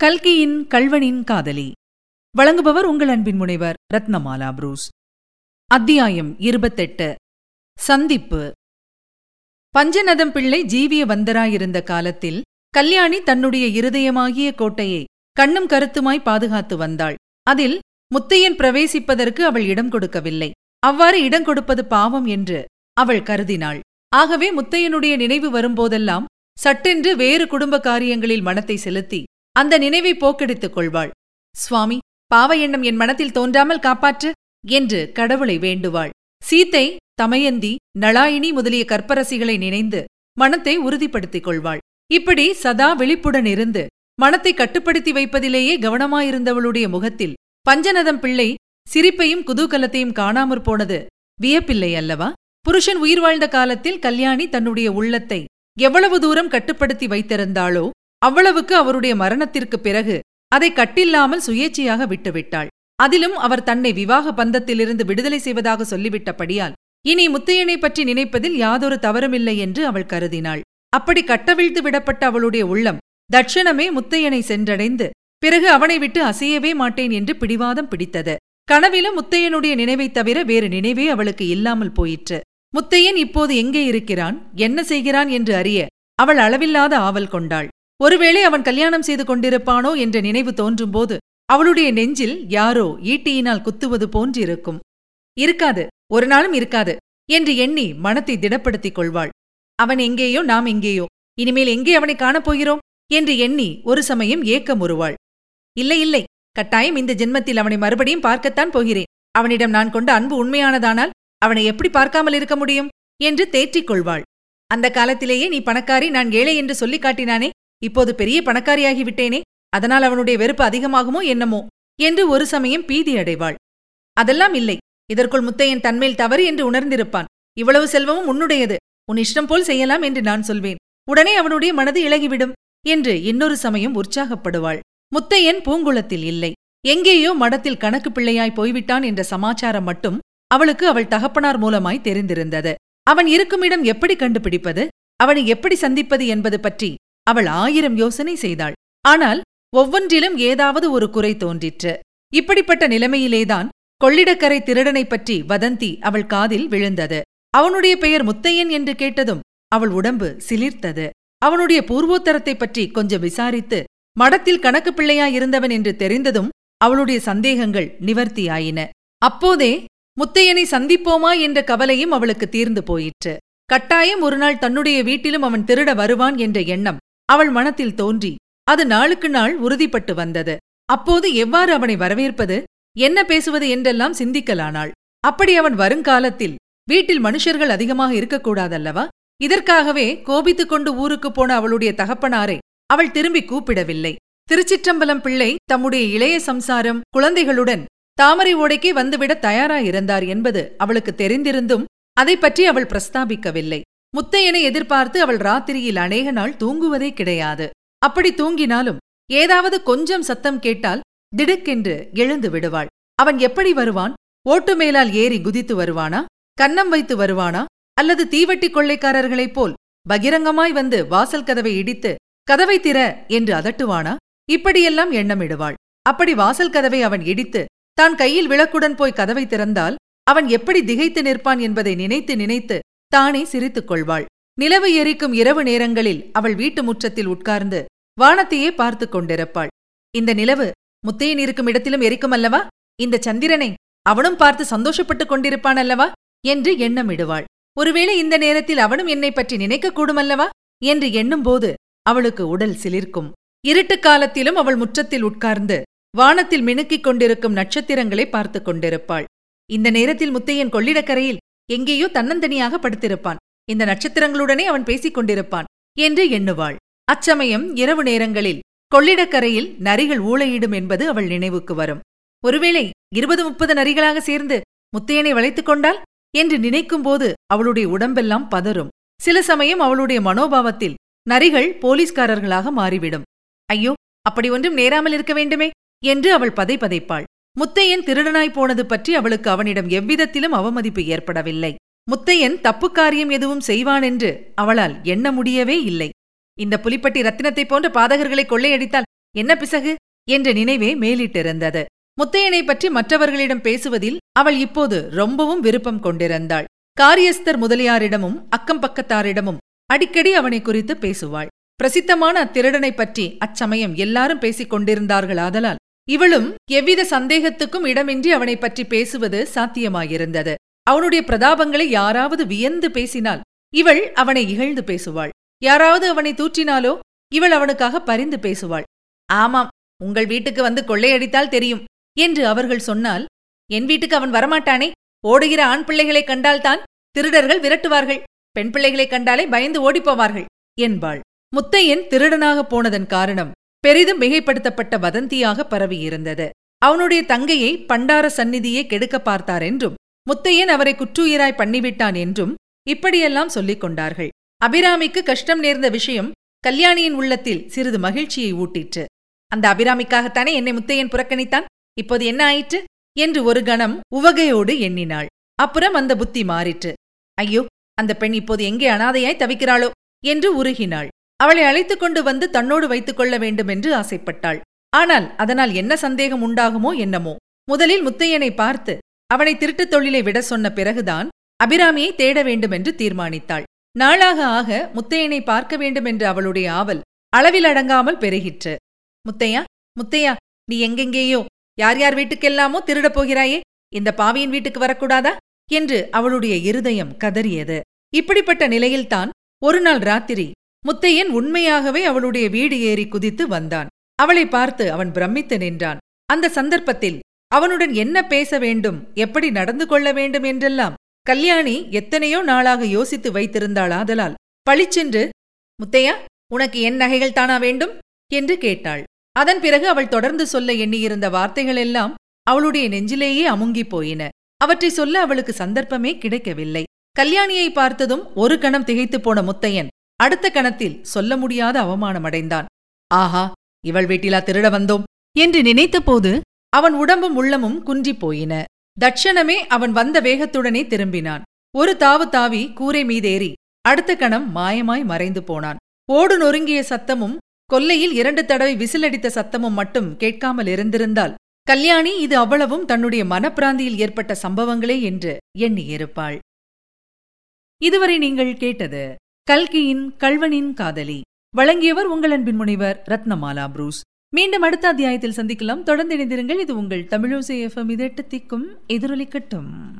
கல்கியின் கல்வனின் காதலி. வழங்குபவர் உங்கள் அன்பின் முனைவர் ரத்னமாலா புரூஸ். அத்தியாயம் இருபத்தெட்டு. சந்திப்பு. பஞ்சநதம் பிள்ளை ஜீவிய வந்தராயிருந்த காலத்தில் கல்யாணி தன்னுடைய இருதயமாகிய கோட்டையை கண்ணும் கருத்துமாய் பாதுகாத்து வந்தாள். அதில் முத்தையன் பிரவேசிப்பதற்கு அவள் இடம் கொடுக்கவில்லை. அவ்வாறு இடம் கொடுப்பது பாவம் என்று அவள் கருதினாள். ஆகவே முத்தையனுடைய நினைவு வரும்போதெல்லாம் சட்டென்று வேறு குடும்ப காரியங்களில் மனத்தை செலுத்தி அந்த நினைவை போக்கெடுத்துக் கொள்வாள். சுவாமி பாவ எண்ணம் என் மனத்தில் தோன்றாமல் காப்பாற்று என்று கடவுளை வேண்டுவாள். சீத்தை தமயந்தி நளாயினி முதலிய கற்பரசிகளை நினைந்து மனத்தை உறுதிப்படுத்திக் கொள்வாள். இப்படி சதா விழிப்புடன் இருந்து மனத்தை கட்டுப்படுத்தி வைப்பதிலேயே கவனமாயிருந்தவளுடைய முகத்தில் பஞ்சநதம் பிள்ளை சிரிப்பையும் குதூகலத்தையும் காணாமற் போனது வியப்பில்லை அல்லவா? புருஷன் உயிர் வாழ்ந்த காலத்தில் கல்யாணி தன்னுடைய உள்ளத்தை எவ்வளவு தூரம் கட்டுப்படுத்தி வைத்திருந்தாளோ அவ்வளவுக்கு அவருடைய மரணத்திற்குப் பிறகு அதை கட்டில்லாமல் சுயேச்சையாக விட்டுவிட்டாள். அதிலும் அவர் தன்னை விவாக பந்தத்திலிருந்து விடுதலை செய்வதாக சொல்லிவிட்டபடியால் இனி முத்தையனை பற்றி நினைப்பதில் யாதொரு தவறுமில்லை என்று அவள் கருதினாள். அப்படி கட்டவிழ்த்து விடப்பட்ட அவளுடைய உள்ளம் தட்சணமே முத்தையனை சென்றடைந்து பிறகு அவனை விட்டு அசையவே மாட்டேன் என்று பிடிவாதம் பிடித்தது. கனவிலும் முத்தையனுடைய நினைவைத் தவிர வேறு நினைவே அவளுக்கு இல்லாமல் போயிற்று. முத்தையன் இப்போது எங்கே இருக்கிறான்? என்ன செய்கிறான்? என்று அறிய அவள் அளவில்லாத ஆவல் கொண்டாள். ஒருவேளை அவன் கல்யாணம் செய்து கொண்டிருப்பானோ என்ற நினைவு தோன்றும்போது அவளுடைய நெஞ்சில் யாரோ ஈட்டியினால் குத்துவது போன்றிருக்கும். இருக்காது ஒரு நாளும் இருக்காது என்று எண்ணி மனத்தை திடப்படுத்திக் கொள்வாள். அவன் எங்கேயோ நாம் எங்கேயோ இனிமேல் எங்கே அவனை காணப்போகிறோம் என்று எண்ணி ஒரு சமயம் ஏக்கம் உருவாள். இல்லை இல்லை கட்டாயம் இந்த ஜென்மத்தில் அவனை மறுபடியும் பார்க்கத்தான் போகிறேன். அவனிடம் நான் கொண்ட அன்பு உண்மையானதானால் அவனை எப்படி பார்க்காமல் இருக்க முடியும்? என்று தேற்றிக் கொள்வாள். அந்த காலத்திலேயே நீ பணக்காரி நான் ஏழை என்று சொல்லிக் காட்டினானே இப்போது பெரிய பணக்காரியாகி விட்டேனே அதனால் அவனுடைய வெறுப்பு அதிகமாகுமோ என்னமோ என்று ஒரு சமயம் பீதி அடைவாள். அதெல்லாம் இல்லை இதற்குள் முத்தையன் தன்மேல் தவறு என்று உணர்ந்திருப்பான். இவ்வளவு செல்வமும் உன்னுடையது உன் இஷ்டம் போல் செய்யலாம் என்று நான் சொல்வேன். உடனே அவனுடைய மனது இழகிவிடும் என்று இன்னொரு சமயம் உற்சாகப்படுவாள். முத்தையன் பூங்குளத்தில் இல்லை. எங்கேயோ மடத்தில் கணக்கு பிள்ளையாய் போய்விட்டான் என்ற சமாச்சாரம் மட்டும் அவளுக்கு அவள் தகப்பனார் மூலமாய் தெரிந்திருந்தது. அவன் இருக்குமிடம் எப்படி கண்டுபிடிப்பது? அவனை எப்படி சந்திப்பது என்பது பற்றி அவள் ஆயிரம் யோசனை செய்தாள். ஆனால் ஒவ்வொன்றிலும் ஏதாவது ஒரு குறை தோன்றிற்று. இப்படிப்பட்ட நிலைமையிலேதான் கொள்ளிடக்கரை திருடனைப் பற்றி வதந்தி அவள் காதில் விழுந்தது. அவனுடைய பெயர் முத்தையன் என்று கேட்டதும் அவள் உடம்பு சிலிர்த்தது. அவனுடைய பூர்வோத்தரத்தைப் பற்றி கொஞ்சம் விசாரித்து மடத்தில் கணக்கு பிள்ளையாயிருந்தவன் என்று தெரிந்ததும் அவளுடைய சந்தேகங்கள் நிவர்த்தியாயின. அப்போதே முத்தையனை சந்திப்போமா என்ற கவலையும் அவளுக்கு தீர்ந்து போயிற்று. கட்டாயம் ஒருநாள் தன்னுடைய வீட்டிலும் அவன் திருட வருவான் என்ற எண்ணம் அவள் மனத்தில் தோன்றி அது நாளுக்கு நாள் உறுதிப்பட்டு வந்தது. அப்போது எவ்வாறு அவனை வரவேற்பது? என்ன பேசுவது என்றெல்லாம் சிந்திக்கலானாள். அப்படி அவன் வருங்காலத்தில் வீட்டில் மனுஷர்கள் அதிகமாக இருக்கக்கூடாதல்லவா? இதற்காகவே கோபித்துக் கொண்டு ஊருக்குப் போன அவளுடைய தகப்பனாரை அவள் திரும்பி கூப்பிடவில்லை. திருச்சிற்றம்பலம் பிள்ளை தம்முடைய இளைய சம்சாரம் குழந்தைகளுடன் தாமரை ஓடைக்கே வந்துவிட தயாராயிருந்தார் என்பது அவளுக்கு தெரிந்திருந்தும் அதை பற்றி அவள் பிரஸ்தாபிக்கவில்லை. முத்தையனை எதிர்பார்த்து அவள் ராத்திரியில் அநேக நாள் தூங்குவதே கிடையாது. அப்படி தூங்கினாலும் ஏதாவது கொஞ்சம் சத்தம் கேட்டால் திடுக்கென்று எழுந்து விடுவாள். அவன் எப்படி வருவான்? ஓட்டு மேலால் ஏறி குதித்து வருவானா? கன்னம் வைத்து வருவானா? அல்லது தீவட்டி கொள்ளைக்காரர்களைப் போல் பகிரங்கமாய் வந்து வாசல் கதவை இடித்து கதவை திற என்று அதட்டுவானா? இப்படியெல்லாம் எண்ணமிடுவாள். அப்படி வாசல் கதவை அவன் இடித்து தான் கையில் விளக்குடன் போய் கதவை திறந்தால் அவன் எப்படி திகைத்து நிற்பான் என்பதை நினைத்து நினைத்து தானே சிரித்துக் கொள்வாள் நிலவு எரிக்கும் இரவு நேரங்களில் அவள் வீட்டு முற்றத்தில் உட்கார்ந்து வானத்தையே பார்த்து கொண்டிருப்பாள். இந்த நிலவு முத்தையன் இருக்கும் இடத்திலும் எரிக்கும் அல்லவா? இந்த சந்திரனை அவனும் பார்த்து சந்தோஷப்பட்டுக் கொண்டிருப்பான் அல்லவா? என்று எண்ணமிடுவாள். ஒருவேளை இந்த நேரத்தில் அவனும் என்னை பற்றி நினைக்கக்கூடுமல்லவா என்று எண்ணும்போது அவளுக்கு உடல் சிலிர்க்கும். இருட்டுக் காலத்திலும் அவள் முற்றத்தில் உட்கார்ந்து வானத்தில் மினுக்கிக் கொண்டிருக்கும் நட்சத்திரங்களை பார்த்துக் கொண்டிருப்பாள். இந்த நேரத்தில் முத்தையன் கொள்ளிடக்கரையில் எங்கேயோ தன்னந்தனியாக படுத்திருப்பான். இந்த நட்சத்திரங்களுடனே அவன் பேசிக் கொண்டிருப்பான் என்று எண்ணுவாள். அச்சமயம் இரவு நேரங்களில் கொள்ளிடக்கரையில் நரிகள் ஊளையிடும் என்பது அவள் நினைவுக்கு வரும். ஒருவேளை இருபது முப்பது நரிகளாக சேர்ந்து முத்தையனை வளைத்துக் கொண்டால் என்று நினைக்கும்போது அவளுடைய உடம்பெல்லாம் பதறும். சில சமயம் அவளுடைய மனோபாவத்தில் நரிகள் போலீஸ்காரர்களாக மாறிவிடும். ஐயோ அப்படி ஒன்றும் நேராமல் இருக்க வேண்டுமே என்று அவள் பதை பதைப்பாள். முத்தையன் திருடனாய் போனது பற்றி அவளுக்கு அவனிடம் எவ்விதத்திலும் அவமதிப்பு ஏற்படவில்லை. முத்தையன் தப்பு காரியம் எதுவும் செய்வான் என்று அவளால் எண்ண முடியவே இல்லை. இந்த புலிப்பட்டி ரத்தினத்தைப் போன்ற பாதகர்களை கொள்ளையடித்தால் என்ன பிசகு? என்ற நினைவே மேலிட்டிருந்தது. முத்தையனை பற்றி மற்றவர்களிடம் பேசுவதில் அவள் இப்போது ரொம்பவும் விருப்பம் கொண்டிருந்தாள். காரியஸ்தர் முதலியாரிடமும் அக்கம் பக்கத்தாரிடமும் அடிக்கடி அவனை குறித்து பேசுவாள். பிரசித்தமான அத்திருடனைப் பற்றி அச்சமயம் எல்லாரும் பேசிக் கொண்டிருந்தார்களாதலால் இவளும் எவ்வித சந்தேகத்துக்கும் இடமின்றி அவனைப் பற்றி பேசுவது சாத்தியமாயிருந்தது. அவனுடைய பிரதாபங்களை யாராவது வியந்து பேசினால் இவள் அவனை இகழ்ந்து பேசுவாள். யாராவது அவனை தூற்றினாலோ இவள் அவனுக்காக பரிந்து பேசுவாள். ஆமாம் உங்கள் வீட்டுக்கு வந்து கொள்ளையடித்தால் தெரியும் என்று அவர்கள் சொன்னால் என் வீட்டுக்கு அவன் வரமாட்டானே. ஓடுகிற ஆண் பிள்ளைகளைக் கண்டால்தான் திருடர்கள் விரட்டுவார்கள். பெண் பிள்ளைகளைக் கண்டாலே பயந்து ஓடிப்போவார்கள் என்பாள். முத்தையன் திருடனாகப் போனதன் காரணம் பெரிதும் மிகைப்படுத்தப்பட்ட வதந்தியாக பரவியிருந்தது. அவனுடைய தங்கையை பண்டார சந்நிதியே கெடுக்க பார்த்தார் என்றும் முத்தையன் அவரை குற்றுயிராய் பண்ணிவிட்டான் என்றும் இப்படியெல்லாம் சொல்லிக் கொண்டார்கள். அபிராமிக்கு கஷ்டம் நேர்ந்த விஷயம் கல்யாணியின் உள்ளத்தில் சிறிது மகிழ்ச்சியை ஊட்டிற்று. அந்த அபிராமிக்காகத்தானே என்னை முத்தையன் புறக்கணித்தான்? இப்போது என்ன ஆயிற்று? என்று ஒரு கணம் உவகையோடு எண்ணினாள். அப்புறம் அந்த புத்தி மாறிற்று. ஐயோ அந்த பெண் இப்போது எங்கே அனாதையாய் தவிக்கிறாளோ? என்று உருகினாள். அவளை அழைத்துக் கொண்டு வந்து தன்னோடு வைத்துக் கொள்ள வேண்டும் என்று ஆசைப்பட்டாள். ஆனால் அதனால் என்ன சந்தேகம் உண்டாகுமோ என்னமோ. முதலில் முத்தையனை பார்த்து அவனை திருட்டுத் தொழிலை விட சொன்ன பிறகுதான் அபிராமியை தேட வேண்டும் என்று தீர்மானித்தாள். நாளாக ஆக முத்தையனை பார்க்க வேண்டும் என்று அவளுடைய ஆவல் அளவில் அடங்காமல் பெருகிற்று. முத்தையா முத்தையா நீ எங்கெங்கேயோ? யார் யார் வீட்டுக்கெல்லாமோ திருடப் போகிறாயே? இந்த பாவியின் வீட்டுக்கு வரக்கூடாதா? என்று அவளுடைய இருதயம் கதறியது. இப்படிப்பட்ட நிலையில்தான் ஒரு நாள் ராத்திரி முத்தையன் உண்மையாகவே அவளுடைய வீடு ஏறி குதித்து வந்தான். அவளை பார்த்து அவன் பிரமித்து நின்றான். அந்த சந்தர்ப்பத்தில் அவனுடன் என்ன பேச வேண்டும் எப்படி நடந்து கொள்ள வேண்டும் என்றெல்லாம் கல்யாணி எத்தனையோ நாளாக யோசித்து வைத்திருந்தாள் ஆதலால் பளிச்சென்று முத்தையா உனக்கு என் நகைகள் தானா வேண்டும்? என்று கேட்டாள். அதன் பிறகு அவள் தொடர்ந்து சொல்ல எண்ணியிருந்த வார்த்தைகளெல்லாம் அவளுடைய நெஞ்சிலேயே அமுங்கிப் போயின. அவற்றை சொல்ல அவளுக்கு சந்தர்ப்பமே கிடைக்கவில்லை. கல்யாணியை பார்த்ததும் ஒரு கணம் திகைத்துப் போன முத்தையன் அடுத்த கணத்தில் சொல்ல முடியாத அவமானமடைந்தான் ஆஹா இவள் வீட்டிலா திருட வந்தோம் என்று நினைத்தபோது அவன் உடம்பும் உள்ளமும் குன்றிப் போயின. தட்சணமே அவன் வந்த வேகத்துடனே திரும்பினான். ஒரு தாவு தாவி கூரை மீதேறி அடுத்த கணம் மாயமாய் மறைந்து போனான். ஓடு நொறுங்கிய சத்தமும் கொல்லையில் இரண்டு தடவை விசிலடித்த சத்தமும் மட்டும் கேட்காமல் இருந்திருந்தால் கல்யாணி இது அவ்வளவும் தன்னுடைய மனப்பிராந்தியில் ஏற்பட்ட சம்பவங்களே என்று எண்ணியிருப்பாள். இதுவரை நீங்கள் கேட்டது கல்கியின் கல்வனின் காதலி. வழங்கியவர் உங்கள் அன்பின் முனைவர் ரத்னமாலா புரூஸ். மீண்டும் அடுத்த அத்தியாயத்தில் சந்திக்கலாம். தொடர்ந்து இணைந்திருங்கள். இது உங்கள் தமிழோசை எஃப்எம் இது திக்கும் எதிரொலிக்கட்டும்.